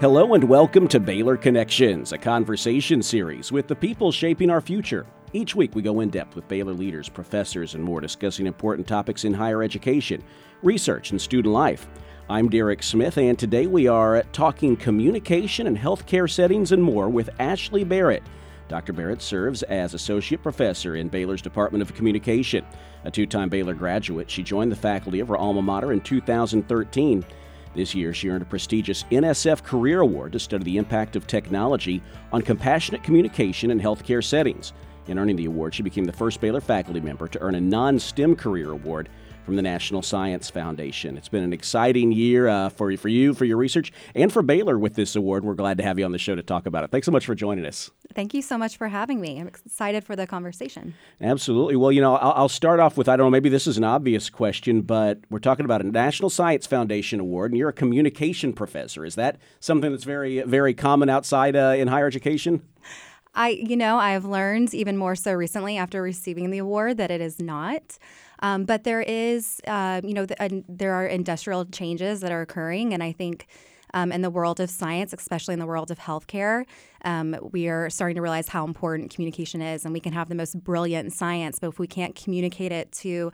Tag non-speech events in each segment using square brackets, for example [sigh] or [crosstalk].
Hello and welcome to Baylor Connections, a conversation series with the people shaping our future. Each week we go in depth with Baylor leaders, professors, and more discussing important topics in higher education, research, and student life. I'm Derek Smith, and today we are talking communication and healthcare settings and more with Ashley Barrett. Dr. Barrett serves as Associate Professor in Baylor's Department of Communication. A two time Baylor graduate, she joined the faculty of her alma mater in 2013. This year, she earned a prestigious NSF Career Award to study the impact of technology on compassionate communication in healthcare settings. In earning the award, she became the first Baylor faculty member to earn a non STEM career award from the National Science Foundation. It's been an exciting year uh, for, for you, for your research, and for Baylor with this award. We're glad to have you on the show to talk about it. Thanks so much for joining us. Thank you so much for having me. I'm excited for the conversation. Absolutely. Well, you know, I'll, I'll start off with I don't know, maybe this is an obvious question, but we're talking about a National Science Foundation award, and you're a communication professor. Is that something that's very, very common outside uh, in higher education? I, you know, I have learned even more so recently after receiving the award that it is not. Um, but there is, uh, you know, the, uh, there are industrial changes that are occurring, and I think. Um, in the world of science, especially in the world of healthcare, um, we are starting to realize how important communication is. And we can have the most brilliant science, but if we can't communicate it to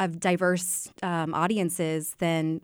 of diverse um, audiences, then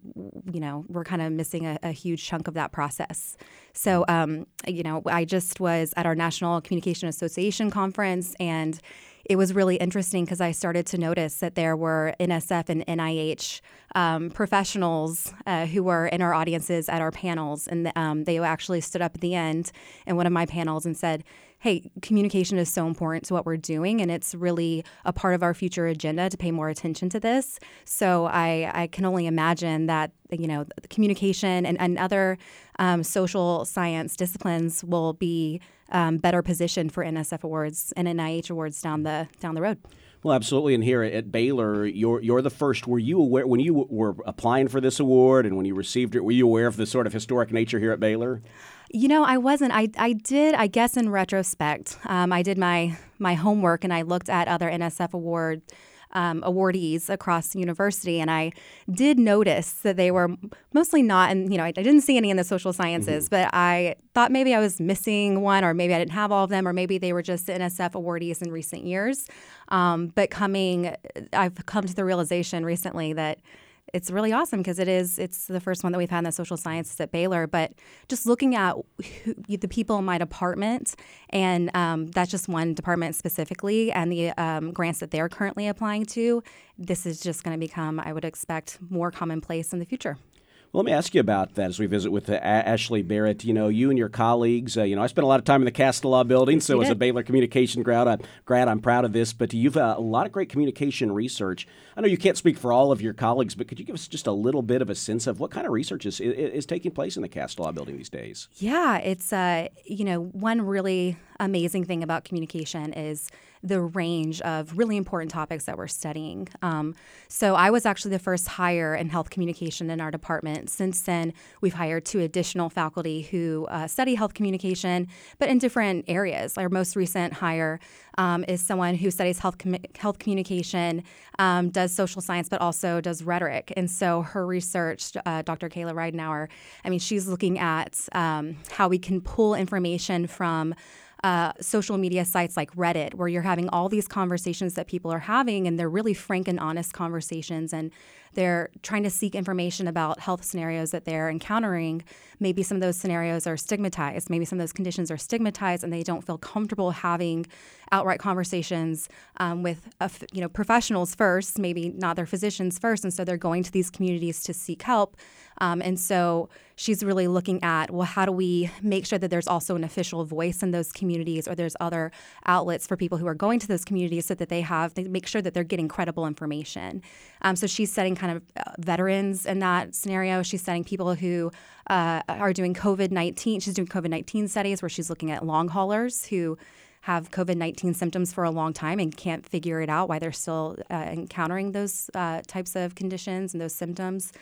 you know we're kind of missing a, a, huge chunk of that process. So um, you know, I just was at our National Communication Association conference, and it was really interesting because I started to notice that there were NSF and NIH um, professionals uh, who were in our audiences at our panels, and um, they actually stood up at the end in one of my panels and said, hey, communication is so important to what we're doing, and it's really a part of our future agenda to pay more attention to this. So I, I can only imagine that you know communication and, and other um, social science disciplines will be um, better positioned for NSF awards and NIH awards down the down the road. Well, absolutely. And here at Baylor, you're you're the first. Were you aware when you were applying for this award and when you received it? Were you aware of the sort of historic nature here at Baylor? You know, I wasn't. I, I did, I guess, in retrospect, um, I did my my homework and I looked at other NSF award um, awardees across the university, and I did notice that they were mostly not. And you know, I, I didn't see any in the social sciences, mm-hmm. but I thought maybe I was missing one, or maybe I didn't have all of them, or maybe they were just NSF awardees in recent years. Um, but coming, I've come to the realization recently that it's really awesome because it is it's the first one that we've had in the social sciences at Baylor. But just looking at who, the people in my department, and um, that's just one department specifically, and the um, grants that they're currently applying to, this is just going to become, I would expect, more commonplace in the future. Well, let me ask you about that as we visit with uh, Ashley Barrett. You know, you and your colleagues, uh, you know, I spent a lot of time in the Castellaw building, so as a Baylor communication grad, I'm, grad, I'm proud of this. But you've uh, a lot of great communication research. I know you can't speak for all of your colleagues, but could you give us just a little bit of a sense of what kind of research is, is taking place in the Castellaw building these days? Yeah, it's, uh, you know, one really amazing thing about communication is the range of really important topics that we're studying. Um, so I was actually the first hire in health communication in our department. Since then, we've hired two additional faculty who uh, study health communication, but in different areas. Our most recent hire um, is someone who studies health com- health communication, um, does social science, but also does rhetoric. And so her research, uh, Dr. Kayla Rhidenour, I mean, she's looking at um, how we can pull information from uh, social media sites like Reddit, where you're having all these conversations that people are having, and they're really frank and honest conversations. And they're trying to seek information about health scenarios that they're encountering. Maybe some of those scenarios are stigmatized. Maybe some of those conditions are stigmatized, and they don't feel comfortable having outright conversations um, with you know professionals first, maybe not their physicians first, and so they're going to these communities to seek help. Um, and so she's really looking at well, how do we make sure that there's also an official voice in those communities, or there's other outlets for people who are going to those communities so that they have they make sure that they're getting credible information. Um, so she's setting kind of uh, veterans in that scenario. She's setting people who uh, are doing COVID 19. She's doing COVID 19 studies where she's looking at long haulers who have COVID 19 symptoms for a long time and can't figure it out why they're still uh, encountering those uh, types of conditions and those symptoms.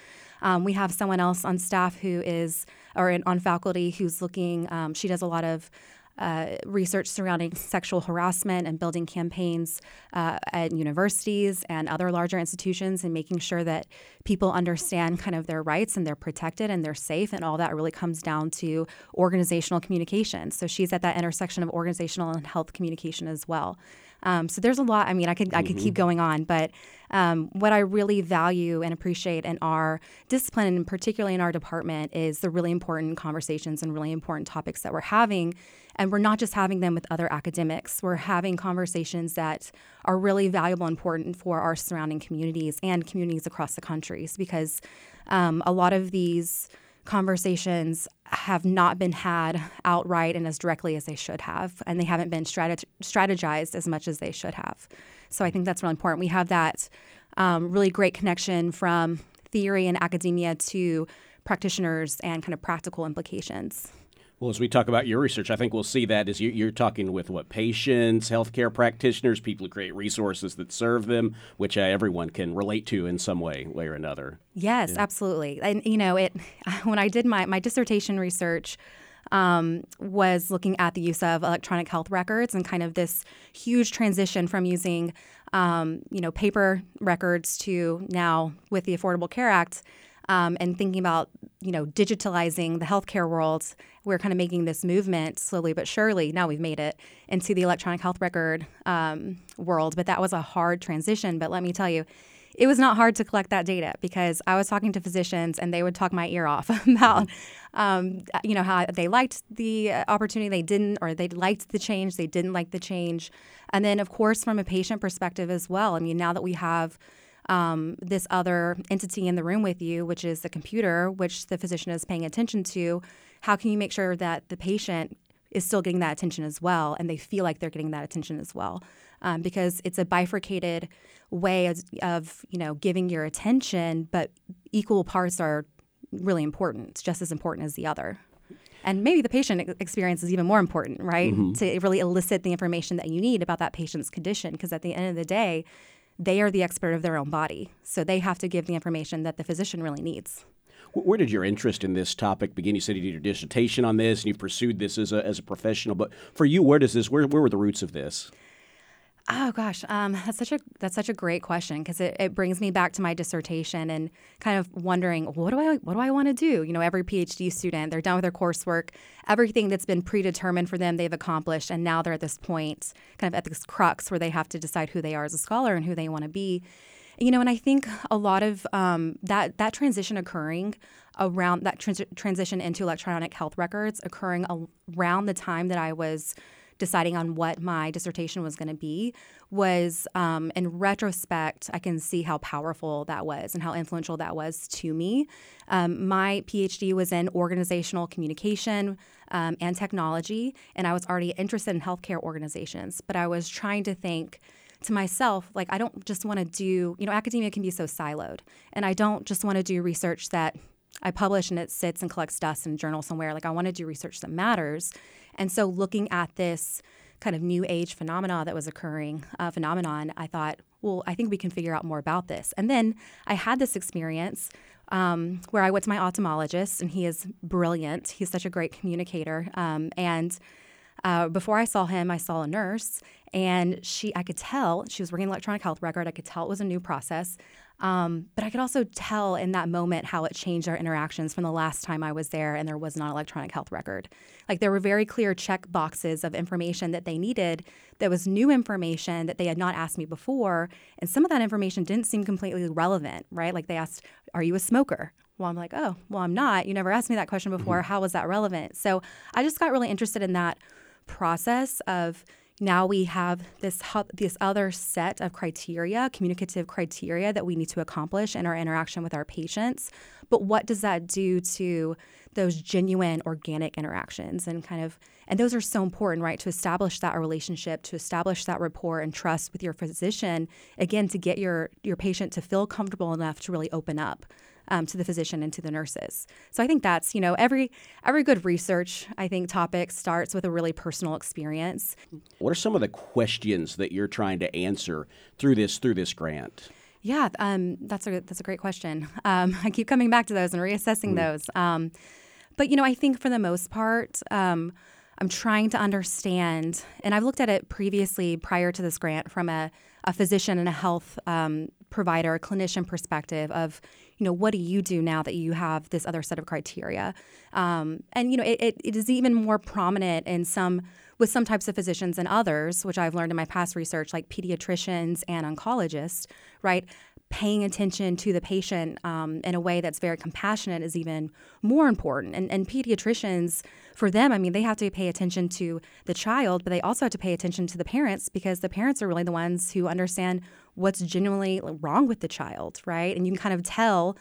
Um, we have someone else on staff who is, or in, on faculty who's looking, um, she does a lot of uh, research surrounding sexual harassment and building campaigns uh, at universities and other larger institutions and making sure that people understand kind of their rights and they're protected and they're safe. And all that really comes down to organizational communication. So she's at that intersection of organizational and health communication as well. Um, so there's a lot. I mean, I could I could mm-hmm. keep going on, but um, what I really value and appreciate in our discipline, and particularly in our department, is the really important conversations and really important topics that we're having. And we're not just having them with other academics. We're having conversations that are really valuable and important for our surrounding communities and communities across the countries because um, a lot of these conversations have not been had outright and as directly as they should have, and they haven't been strateg- strategized as much as they should have. So I think that's really important. We have that um, really great connection from theory and academia to practitioners and kind of practical implications. Well, as we talk about your research, I think we'll see that as you're talking with what patients, healthcare practitioners, people who create resources that serve them, which uh, everyone can relate to in some way, way or another. Yes, yeah. absolutely. And you know, it [laughs] when I did my my dissertation research. Um, was looking at the use of electronic health records and kind of this huge transition from using, um, you know, paper records to now with the Affordable Care Act um, and thinking about you know digitalizing the healthcare world we're kind of making this movement slowly but surely now we've made it into the electronic health record um, world. But that was a hard transition. But let me tell you it was not hard to collect that data because I was talking to physicians and they would talk my ear off [laughs] about, um, you know, how they liked the opportunity, they didn't, or they liked the change, they didn't like the change. And then, of course, from a patient perspective as well. I mean, now that we have um, this other entity in the room with you, which is the computer, which the physician is paying attention to, how can you make sure that the patient is still getting that attention as well and they feel like they're getting that attention as well? Um, because it's a bifurcated way of, of, you know, giving your attention, but equal parts are really important. It's just as important as the other. And maybe the patient experience is even more important, right? Mm-hmm. To really elicit the information that you need about that patient's condition. Because at the end of the day, they are the expert of their own body. So they have to give the information that the physician really needs. Where did your interest in this topic begin? You said you did your dissertation on this and you pursued this as a, as a professional. But for you, where does this, where, where were the roots of this? Oh gosh, um, that's such a that's such a great question because it, it brings me back to my dissertation and kind of wondering what do I what do I want to do? You know, every PhD student they're done with their coursework, everything that's been predetermined for them they've accomplished, and now they're at this point, kind of at this crux where they have to decide who they are as a scholar and who they want to be. You know, and I think a lot of um, that that transition occurring around that trans- transition into electronic health records occurring around the time that I was deciding on what my dissertation was going to be was um, in retrospect i can see how powerful that was and how influential that was to me. Um, my phd was in organizational communication um, and technology and i was already interested in healthcare organizations but i was trying to think to myself like i don't just want to do you know academia can be so siloed and i don't just want to do research that I publish and it sits and collects dust in a journal somewhere. Like I want to do research that matters. And so looking at this kind of new age phenomena that was occurring, uh, phenomenon, I thought, well, I think we can figure out more about this. And then I had this experience um, where I went to my ophthalmologist, and he is brilliant. He's such a great communicator. Um, and uh, before I saw him, I saw a nurse, and she, I could tell she was working electronic health record. I could tell it was a new process. Um, but I could also tell in that moment how it changed our interactions from the last time I was there and there was not electronic health record. Like there were very clear check boxes of information that they needed that was new information that they had not asked me before. And some of that information didn't seem completely relevant, right? Like they asked, Are you a smoker? Well, I'm like, Oh, well, I'm not. You never asked me that question before. Mm-hmm. How was that relevant? So I just got really interested in that process of now we have this this other set of criteria, communicative criteria that we need to accomplish in our interaction with our patients. But what does that do to those genuine organic interactions and kind of and those are so important, right? To establish that relationship, to establish that rapport and trust with your physician, again, to get your your patient to feel comfortable enough to really open up um, to the physician and to the nurses. So I think that's you know every every good research I think topic starts with a really personal experience. What are some of the questions that you're trying to answer through this through this grant? Yeah, um, that's a that's a great question. [laughs] Um, I keep coming back to those and reassessing mm. those. Um, but you know, I think for the most part, um, I'm trying to understand, and I've looked at it previously prior to this grant from a, a physician and a health um, provider, clinician perspective of, you know, what do you do now that you have this other set of criteria? Um, and, you know, it, it, it is even more prominent in some with some types of physicians and others, which I've learned in my past research, like pediatricians and oncologists, right? Paying attention to the patient um, in a way that's very compassionate is even more important. And, and pediatricians, for them, I mean, they have to pay attention to the child, but they also have to pay attention to the parents because the parents are really the ones who understand what's genuinely wrong with the child, right? And you can kind of tell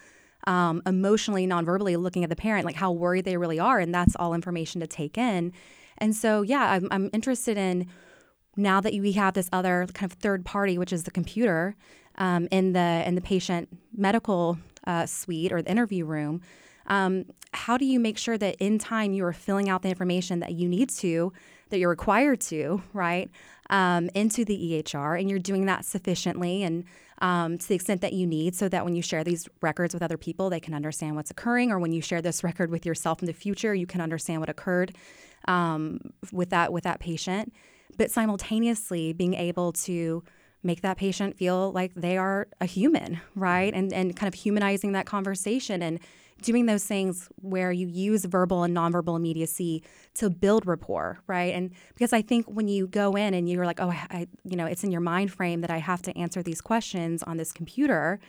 um, emotionally, non-verbally, looking at the parent, like how worried they really are, and that's all information to take in. And so, yeah, I'm, I'm interested in now that we have this other kind of third party, which is the computer, um, in the in the patient medical uh, suite or the interview room. Um, how do you make sure that in time you are filling out the information that you need to, that you're required to, right, um, into the EHR, and you're doing that sufficiently and um, to the extent that you need, so that when you share these records with other people, they can understand what's occurring, or when you share this record with yourself in the future, you can understand what occurred um, with that with that patient. But simultaneously, being able to make that patient feel like they are a human, right? Mm-hmm. And and kind of humanizing that conversation and doing those things where you use verbal and nonverbal immediacy to build rapport, right? And because I think when you go in and you're like, oh, I, you know, it's in your mind frame that I have to answer these questions on this computer.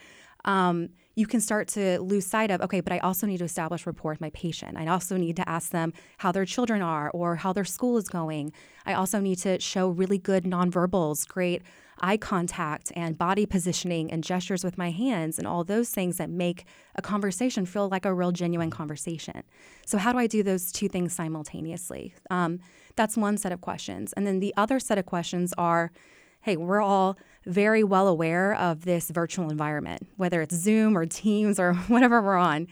Um, you can start to lose sight of, okay, but I also need to establish rapport with my patient. I also need to ask them how their children are or how their school is going. I also need to show really good nonverbals, great eye contact and body positioning and gestures with my hands and all those things that make a conversation feel like a real genuine conversation. So, how do I do those two things simultaneously? Um, that's one set of questions. And then the other set of questions are, hey, we're all very well aware of this virtual environment, whether it's Zoom or Teams or [laughs] whatever we're on.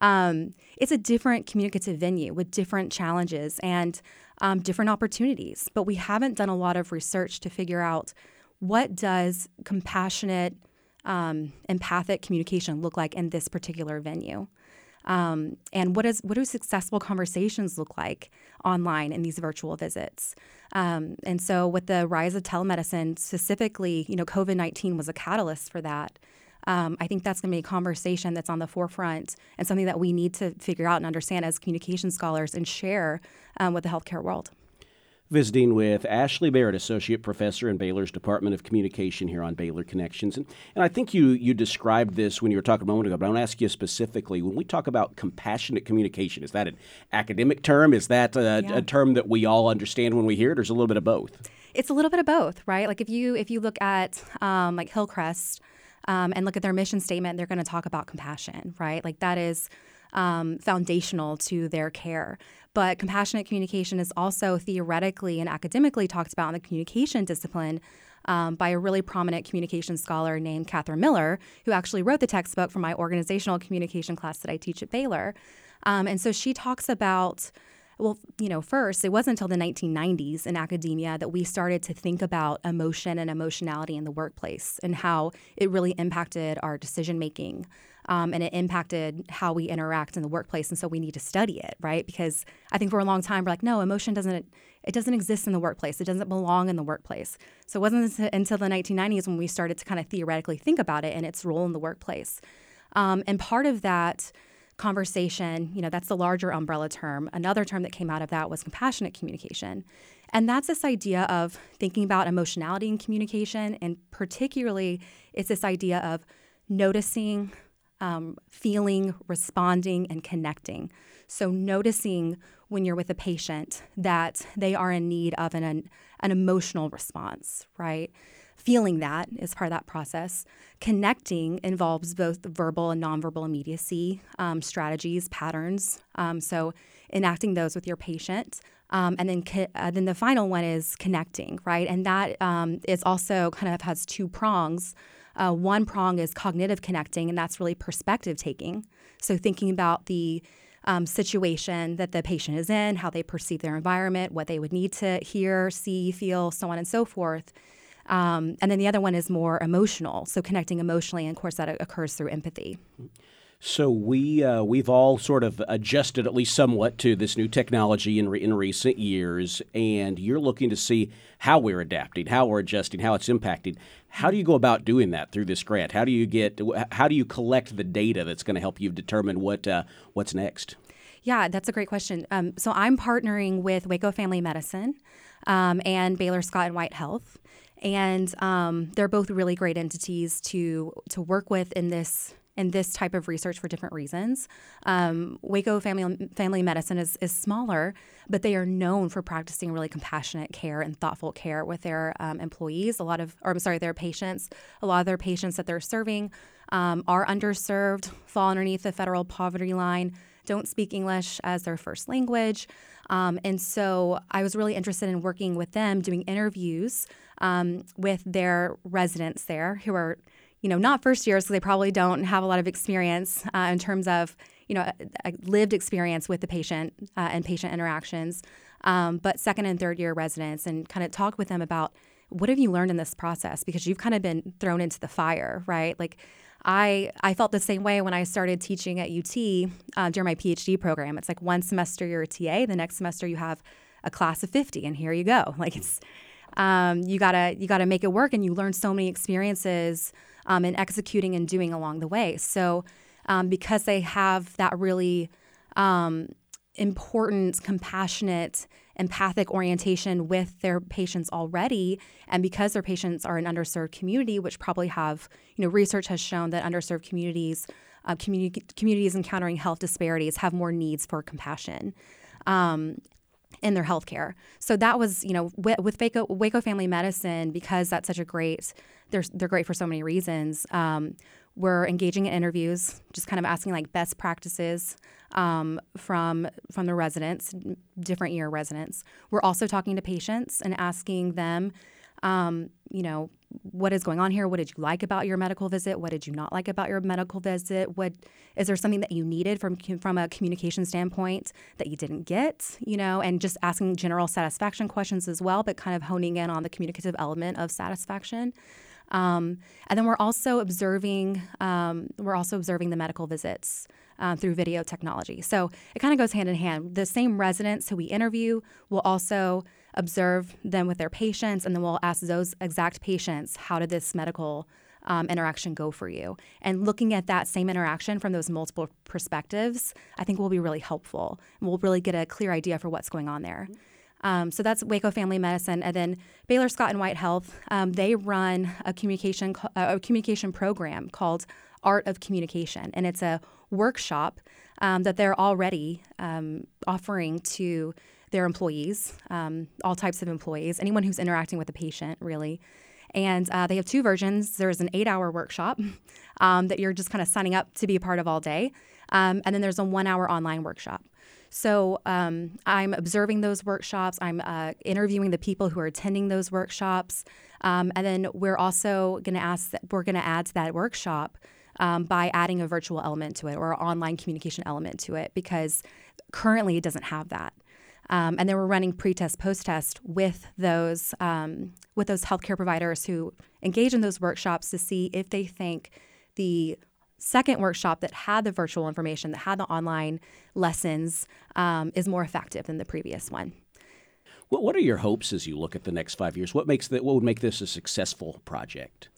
Um, it's a different communicative venue with different challenges and um, different opportunities. But we haven't done a lot of research to figure out what does compassionate, um, empathic communication look like in this particular venue. Um, and what is what do successful conversations look like online in these virtual visits? Um, and so, with the rise of telemedicine, specifically, you know, COVID nineteen was a catalyst for that. Um, I think that's going to be a conversation that's on the forefront and something that we need to figure out and understand as communication scholars and share um, with the healthcare world. Visiting with Ashley Barrett, Associate Professor in Baylor's Department of Communication here on Baylor Connections. And, and I think you, you described this when you were talking a moment ago, but I want to ask you specifically when we talk about compassionate communication, is that an academic term? Is that a, yeah. a term that we all understand when we hear it, or is it a little bit of both? It's a little bit of both, right? Like if you if you look at um, like Hillcrest um, and look at their mission statement, they're going to talk about compassion, right? Like that is um, foundational to their care. But compassionate communication is also theoretically and academically talked about in the communication discipline um, by a really prominent communication scholar named Katherine Miller, who actually wrote the textbook for my organizational communication class that I teach at Baylor. Um, and so she talks about well, you know, first, it wasn't until the 1990s in academia that we started to think about emotion and emotionality in the workplace and how it really impacted our decision making, um, and it impacted how we interact in the workplace. And so we need to study it, right? Because I think for a long time we're like, no, emotion doesn't it doesn't exist in the workplace. It doesn't belong in the workplace. So it wasn't until the 1990s when we started to kind of theoretically think about it and its role in the workplace. Um, and part of that conversation, you know, that's the larger umbrella term. Another term that came out of that was compassionate communication. And that's this idea of thinking about emotionality in communication. And particularly, it's this idea of noticing, um, feeling, responding, and connecting. So, noticing when you're with a patient that they are in need of an, an, emotional response, right? Feeling that is part of that process. Connecting involves both verbal and nonverbal immediacy um, strategies, patterns. Um, so, enacting those with your patient. Um, and then, co- uh, then the final one is connecting, right? And that um, is also kind of has two prongs. Uh, one prong is cognitive connecting, and that's really perspective taking. So, thinking about the um, situation that the patient is in, how they perceive their environment, what they would need to hear, see, feel, so on and so forth. Um, and then the other one is more emotional, so connecting emotionally, and of course, that occurs through empathy. So we uh, we've all sort of adjusted at least somewhat to this new technology in re- in recent years, and you're looking to see how we're adapting, how we're adjusting, how it's impacting. How do you go about doing that through this grant? How do you get how do you collect the data that's going to help you determine what uh, what's next? Yeah, that's a great question. Um, so I'm partnering with Waco Family Medicine um, and Baylor Scott and White Health, and um, they're both really great entities to to work with in this in this type of research for different reasons. Um, Waco Family Family Medicine is, is smaller, but they are known for practicing really compassionate care and thoughtful care with their um, employees. A lot of, or I'm sorry, their patients. A lot of their patients that they're serving um, are underserved, fall underneath the federal poverty line, don't speak English as their first language. Um, and so I was really interested in working with them, doing interviews um, with their residents there who are you know, not first years because they probably don't have a lot of experience uh, in terms of, you know, a, a lived experience with the patient uh, and patient interactions, um, but second and third year residents and kind of talk with them about what have you learned in this process because you've kind of been thrown into the fire, right? Like, I I felt the same way when I started teaching at UT uh, during my PhD program. It's like one semester you're a TA, the next semester you have a class of 50, and here you go. [laughs] Like it's um, you gotta you gotta make it work, and you learn so many experiences um, and executing and doing along the way. So, um, because they have that really um, important, compassionate, empathic orientation with their patients already, and because their patients are an underserved community, which probably have, you know, research has shown that underserved communities, uh, community, communities encountering health disparities have more needs for compassion. Um, in their healthcare. So that was, you know, with, with Waco, Waco Family Medicine, because that's such a great, they're, they're great for so many reasons. Um, we're engaging in interviews, just kind of asking like best practices um, from from the residents, different year residents. We're also talking to patients and asking them, um, you know, what is going on here? What did you like about your medical visit? What did you not like about your medical visit? What is there something that you needed from from a communication standpoint that you didn't get? You know, and just asking general satisfaction questions as well, but kind of honing in on the communicative element of satisfaction. Um, and then we're also observing um, we're also observing the medical visits uh, through video technology. So it kind of goes hand in hand. The same residents who we interview will also observe them with their patients, and then we'll ask those exact patients, how did this medical um, interaction go for you? And looking at that same interaction from those multiple perspectives, I think will be really helpful. And we'll really get a clear idea for what's going on there. Um, so that's Waco Family Medicine, and then Baylor Scott and White Health. Um, they run a communication a communication program called Art of Communication, and it's a workshop um, that they're already um, offering to their employees, um, all types of employees, anyone who's interacting with a patient, really. And uh, they have two versions. There's an eight hour workshop [laughs] um, that you're just kind of signing up to be a part of all day. Um, and then there's a one hour online workshop. So um, I'm observing those workshops. I'm uh, interviewing the people who are attending those workshops, um, and then we're also going to ask. That, we're going to add to that workshop um, by adding a virtual element to it or an online communication element to it because currently it doesn't have that. Um, and then we're running pre-test, post-test with those um, with those healthcare providers who engage in those workshops to see if they think the second workshop that had the virtual information, that had the online lessons, um, is more effective than the previous one. What what are your hopes as you look at the next five years? What makes that? What would make this a successful project?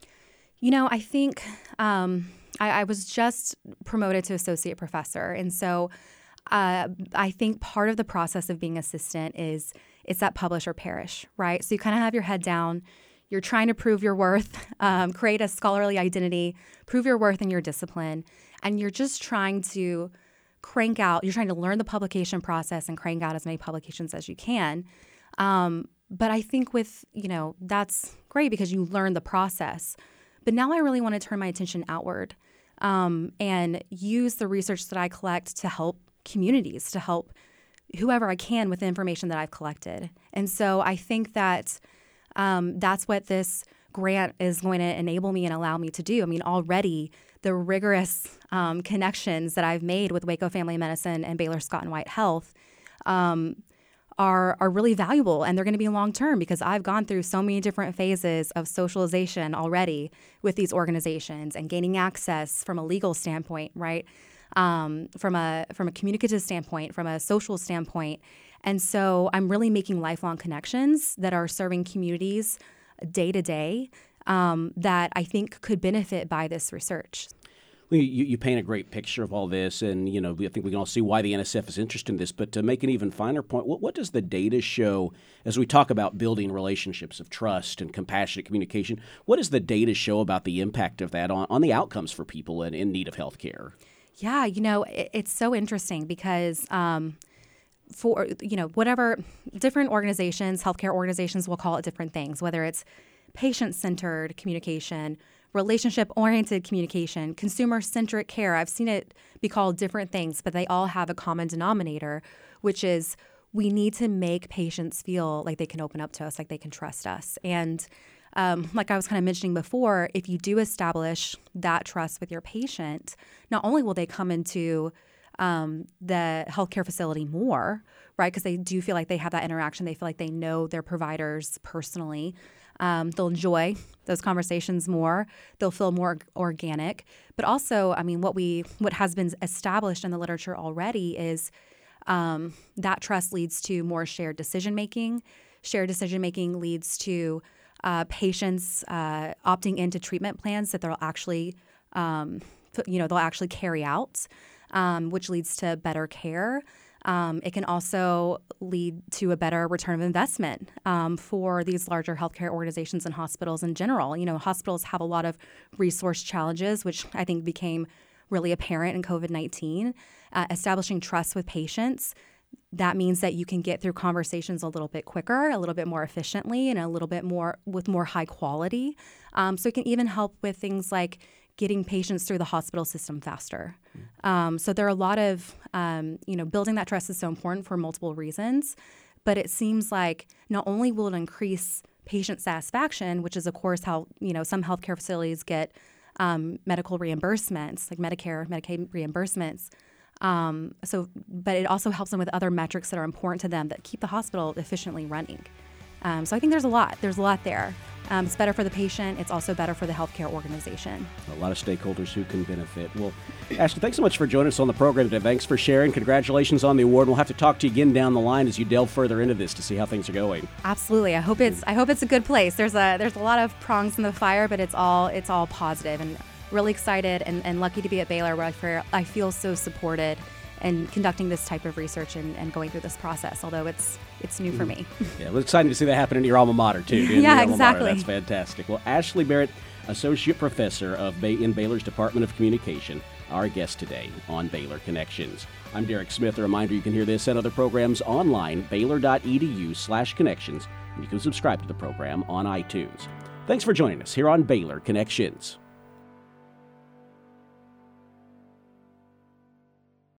You know, I think um, I, I was just promoted to associate professor, and so uh, I think part of the process of being assistant is it's that publish or perish, right? So you kind of have your head down. You're trying to prove your worth, [laughs] um, create a scholarly identity, prove your worth in your discipline, and you're just trying to crank out. You're trying to learn the publication process and crank out as many publications as you can. Um, but I think with you know that's great because you learn the process. But now I really want to turn my attention outward um, and use the research that I collect to help communities to help whoever I can with the information that I've collected. And so I think that um, that's what this grant is going to enable me and allow me to do. I mean, already the rigorous um, connections that I've made with Waco Family Medicine and Baylor Scott and White Health um, are are really valuable and they're going to be long term because I've gone through so many different phases of socialization already with these organizations and gaining access from a legal standpoint, right? Um, from a from a communicative standpoint, from a social standpoint. And so I'm really making lifelong connections that are serving communities day to day um, that I think could benefit by this research. You, you, paint a great picture of all this, and you know I think we can all see why the NSF is interested in this. But to make an even finer point, what, what does the data show as we talk about building relationships of trust and compassionate communication? What does the data show about the impact of that on, on the outcomes for people in, in need of health care? Yeah, you know it, it's so interesting because. Um, for you know whatever different organizations healthcare organizations will call it different things whether it's patient centered communication relationship oriented communication, consumer centric care. I've seen it be called different things, but they all have a common denominator, which is we need to make patients feel like they can open up to us, like they can trust us. And um, like I was kind of mentioning before, if you do establish that trust with your patient, not only will they come into um, the healthcare facility more, right? Because they do feel like they have that interaction. They feel like they know their providers personally. Um, they'll enjoy those conversations more. They'll feel more organic. But also, I mean, what we what has been established in the literature already is um, that trust leads to more shared decision making. Shared decision making leads to uh, patients uh, opting into treatment plans that they'll actually, um, you know, they'll actually carry out, um, which leads to better care. Um, it can also lead to a better return of investment um, for these larger healthcare organizations and hospitals in general. You know, hospitals have a lot of resource challenges, which I think became really apparent in COVID 19. Uh, establishing trust with patients, that means that you can get through conversations a little bit quicker, a little bit more efficiently, and a little bit more with more high quality. Um, so it can even help with things like getting patients through the hospital system faster. Um, so there are a lot of, um, you know, building that trust is so important for multiple reasons. But it seems like not only will it increase patient satisfaction, which is of course how you know some healthcare facilities get um, medical reimbursements, like Medicare, Medicaid reimbursements. Um, so, but it also helps them with other metrics that are important to them that keep the hospital efficiently running. Um, so I think there's a lot. There's a lot there. Um, it's better for the patient. It's also better for the healthcare organization. A lot of stakeholders who can benefit. Well, Ashley, thanks so much for joining us on the program today. Thanks for sharing. Congratulations on the award. We'll have to talk to you again down the line as you delve further into this to see how things are going. Absolutely. I hope it's I hope it's a good place. There's a there's a lot of prongs in the fire, but it's all it's all positive and really excited and, and lucky to be at Baylor where I feel, I feel so supported and conducting this type of research and, and going through this process, although it's it's new for mm-hmm. me. [laughs] yeah, was exciting to see that happen in your alma mater too. yeah, exactly. That's fantastic. Well, Ashley Barrett, Associate Professor of Bay- in Baylor's Department of Communication, our guest today on Baylor Connections. I'm Derek Smith. A reminder you can hear this and other programs online, baylor.edu slash connections, and you can subscribe to the program on iTunes. Thanks for joining us here on Baylor Connections.